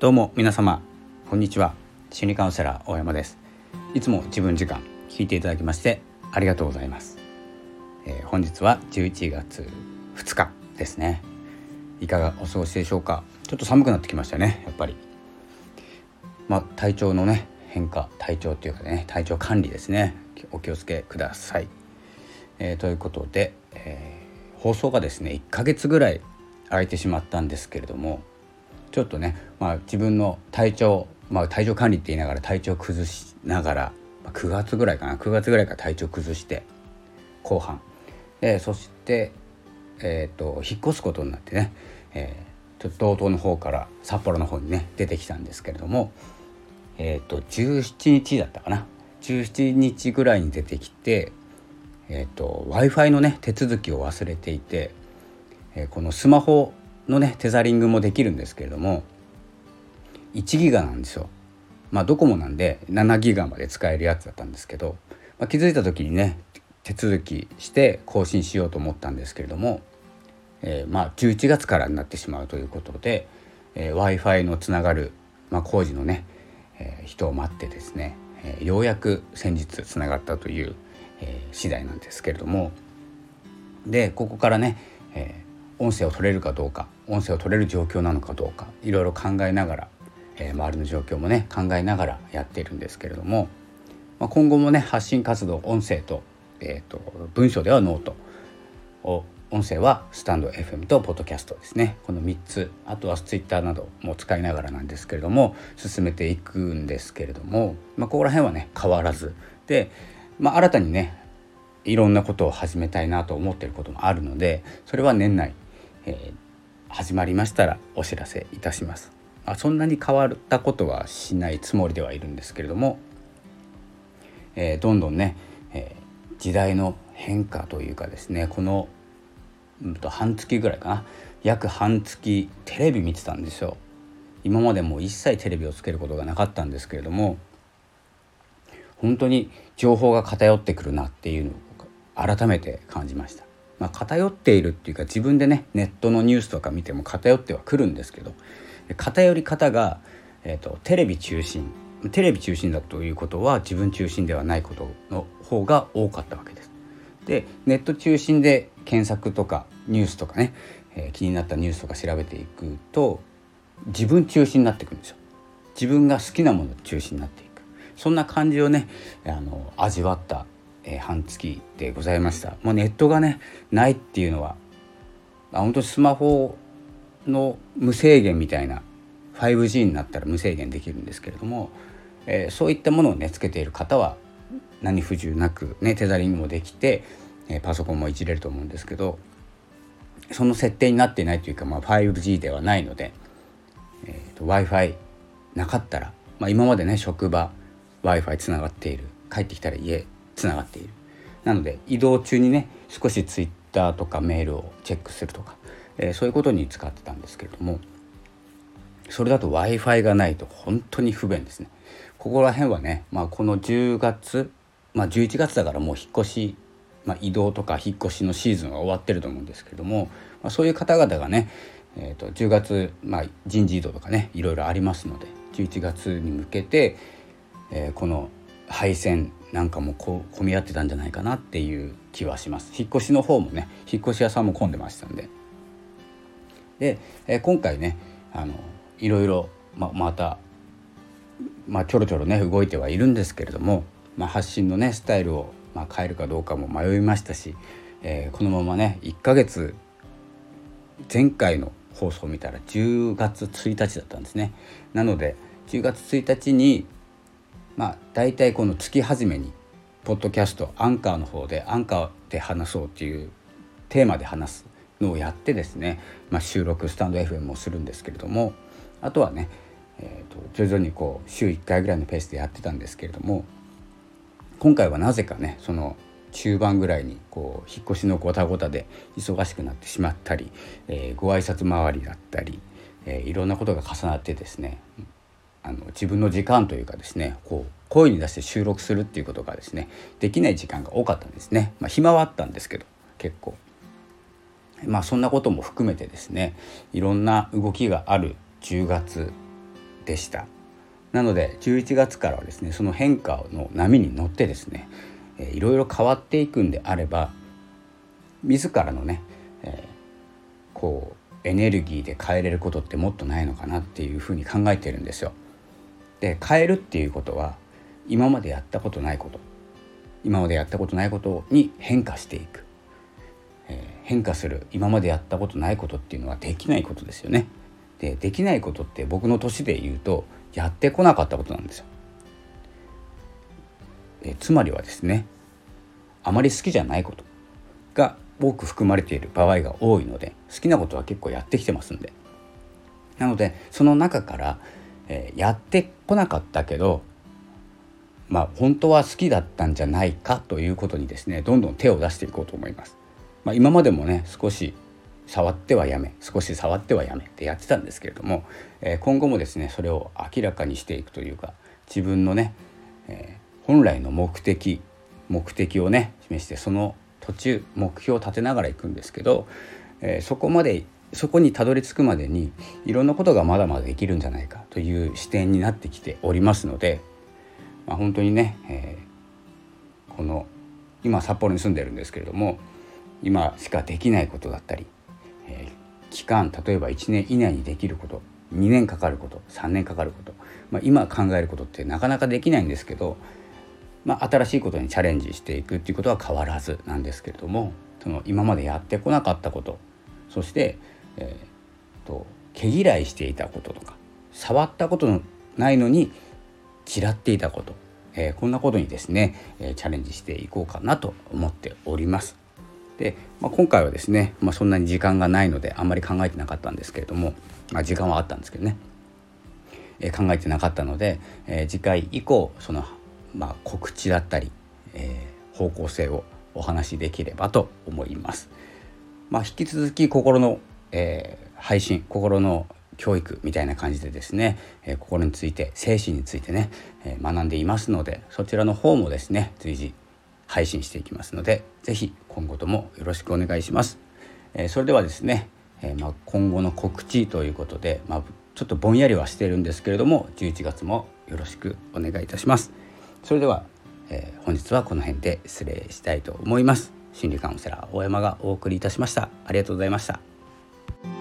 どうも皆様こんにちは。心理カウンセラー大山です。いつも自分時間聞いていただきましてありがとうございます、えー、本日は11月2日ですね。いかがお過ごしでしょうか？ちょっと寒くなってきましたねやっぱり。まあ体調のね変化体調っていうかね体調管理ですね。お気をつけください、えー、ということで、えー、放送がですね1ヶ月ぐらい空いてしまったんですけれどもちょっとね、まあ、自分の体調、まあ、体調管理って言いながら体調崩しながら、まあ、9月ぐらいかな。9月ぐらいから体調崩して後半。でそして、えーと、引っ越すことになってね、えー、ちょっと道東の方から札幌の方にね出てきたんですけれども、えーと、17日だったかな。17日ぐらいに出てきて、えーと、w i f i のね手続きを忘れていて、えー、このスマホのねテザリングもできるんですけれども1ギガなんですよ。まあドコモなんで7ギガまで使えるやつだったんですけど、まあ、気づいた時にね手続きして更新しようと思ったんですけれども、えー、まあ11月からになってしまうということで、えー、w i f i のつながる、まあ、工事のね、えー、人を待ってですね、えー、ようやく先日つながったという、えー、次第なんですけれどもでここからね、えー、音声を取れるかどうか音声を取れる状況なのかどうかいろいろ考えながら、えー、周りの状況もね考えながらやっているんですけれども、まあ、今後もね発信活動音声と,、えーと、文章ではノートを音声はスタンド FM とポッドキャストですね。この3つあとはツイッターなども使いながらなんですけれども進めていくんですけれども、まあ、ここら辺はね変わらず。で、まあ、新たにねいろんなことを始めたいなと思っていることもあるのでそれは年内えー、始まりましたらお知らせいたします。まあ、そんなに変わったことはしないつもりではいるんですけれども、えー、どんどんね、えー、時代の変化というかですねこの、うん、と半月ぐらいかな約半月テレビ見てたんですよ。今までも一切テレビをつけることがなかったんですけれども本当に情報が偏ってくるなっていうのを改めて感じました。まあ、偏っているっていうか自分でねネットのニュースとか見ても偏ってはくるんですけど偏り方が、えーと、テレビ中心テレビ中心だということは自分中心ではないことの方が多かったわけです。でネット中心で検索とかニュースとかね、えー、気になったニュースとか調べていくと自分中心になっていくんですよ。自分が好きなもの中心になっていくそんな感じをねあの味わったえー、半月でございました。もうネットがねないっていうのは本当スマホの無制限みたいな 5G になったら無制限できるんですけれども、えー、そういったものをねつけている方は何不自由なく、ね、テザリングもできて、えー、パソコンもいじれると思うんですけどその設定になっていないというか、まあ、5G ではないので、えー w i f i なかったら、まあ、今までね職場 w i f i つながっている帰ってきたら家つながっている。なので移動中にね少しツイッターとかメールをチェックするとか、えー、そういうことに使ってたんですけれどもそれだと w i f i がないと本当に不便ですね。ここら辺はね、まあ、この10月、まあ、11月だからもう引っ越し、まあ、移動とか引っ越しのシーズンは終わってると思うんですけれども、まあ、そういう方々がね、えー、と10月、まあ、人事異動とかねいろいろありますので11月に向けて、えー、この配線なんかもこう混み合ってたんじゃないかなっていう気はします。引っ越しの方もね引っ越し屋さんも混んでましたんで。で、えー、今回ねあのいろいろままたまあちょろちょろね動いてはいるんですけれども、まあ、発信のねスタイルを、まあ、変えるかどうかも迷いましたし、えー、このままね1ヶ月前回の放送を見たら10月1日だったんですね。なので10月1日にまあ大体この月初めにポッドキャストアンカーの方でアンカーで話そうっていうテーマで話すのをやってですね、まあ、収録スタンド FM もするんですけれどもあとはね、えー、と徐々にこう週1回ぐらいのペースでやってたんですけれども今回はなぜかねその中盤ぐらいにこう引っ越しのごたごたで忙しくなってしまったり、えー、ご挨拶回りだったり、えー、いろんなことが重なってですねあの自分の時間というかですねこう声に出して収録するっていうことがですねできない時間が多かったんですね、まあ、暇はあったんですけど結構。まあそんなことも含めてですねいろんな動きがある10月でした。なので11月からはですねその変化の波に乗ってですね、えー、いろいろ変わっていくんであれば自らのね、えー、こうエネルギーで変えれることってもっとないのかなっていうふうに考えてるんですよ。で変えるっていうことは今までやったことないこと今までやったことないことに変化していく、えー、変化する今までやったことないことっていうのはできないことですよね。でできないことって僕の年で言うとやってこなかったことなんですよ。えつまりはですねあまり好きじゃないことが多く含まれている場合が多いので好きなことは結構やってきてますんでなのでその中から、えー、やってこなかったけどまあ本当は好きだったんじゃないかということにですねどんどん手を出していこうと思います。まあ、今までもね少し触ってはやめ少し触ってはやめってやってたんですけれども、えー、今後もですねそれを明らかにしていくというか自分のね、えー、本来の目的目的をね示してその途中目標を立てながら行くんですけど、えー、そこまでそこにたどり着くまでにいろんなことがまだまだできるんじゃないかという視点になってきておりますので、まあ、本当にね、えー、この今札幌に住んでるんですけれども今しかできないことだったり、えー、期間例えば1年以内にできること2年かかること3年かかること、まあ、今考えることってなかなかできないんですけどまあ、新しいことにチャレンジしていくっていうことは変わらずなんですけれどもその今までやってこなかったことそして、えーと、毛嫌いしていたこととか触ったことのないのに嫌っていたこと、えー、こんなことにですね、えー、チャレンジしていこうかなと思っております。で、まあ、今回はですね、まあ、そんなに時間がないのであんまり考えてなかったんですけれども、まあ、時間はあったんですけどね、えー、考えてなかったので、え次回以降そのま、告知だったり、え、方向性をお話しできればと思います。まあ、引き続き心の、えー、配信心の教育みたいな感じでですね、えー、心について精神についてね、えー、学んでいますのでそちらの方もですね随時配信していきますので是非今後ともよろしくお願いします。えー、それではですね、えまあ、今後の告知ということで、まあ、ちょっとぼんやりはしてるんですけれども11月もよろしくお願いいたします。それでは、えー、本日はこの辺で失礼したいと思います心理カウンセラー大山がお送りいたしましたありがとうございました Thank you.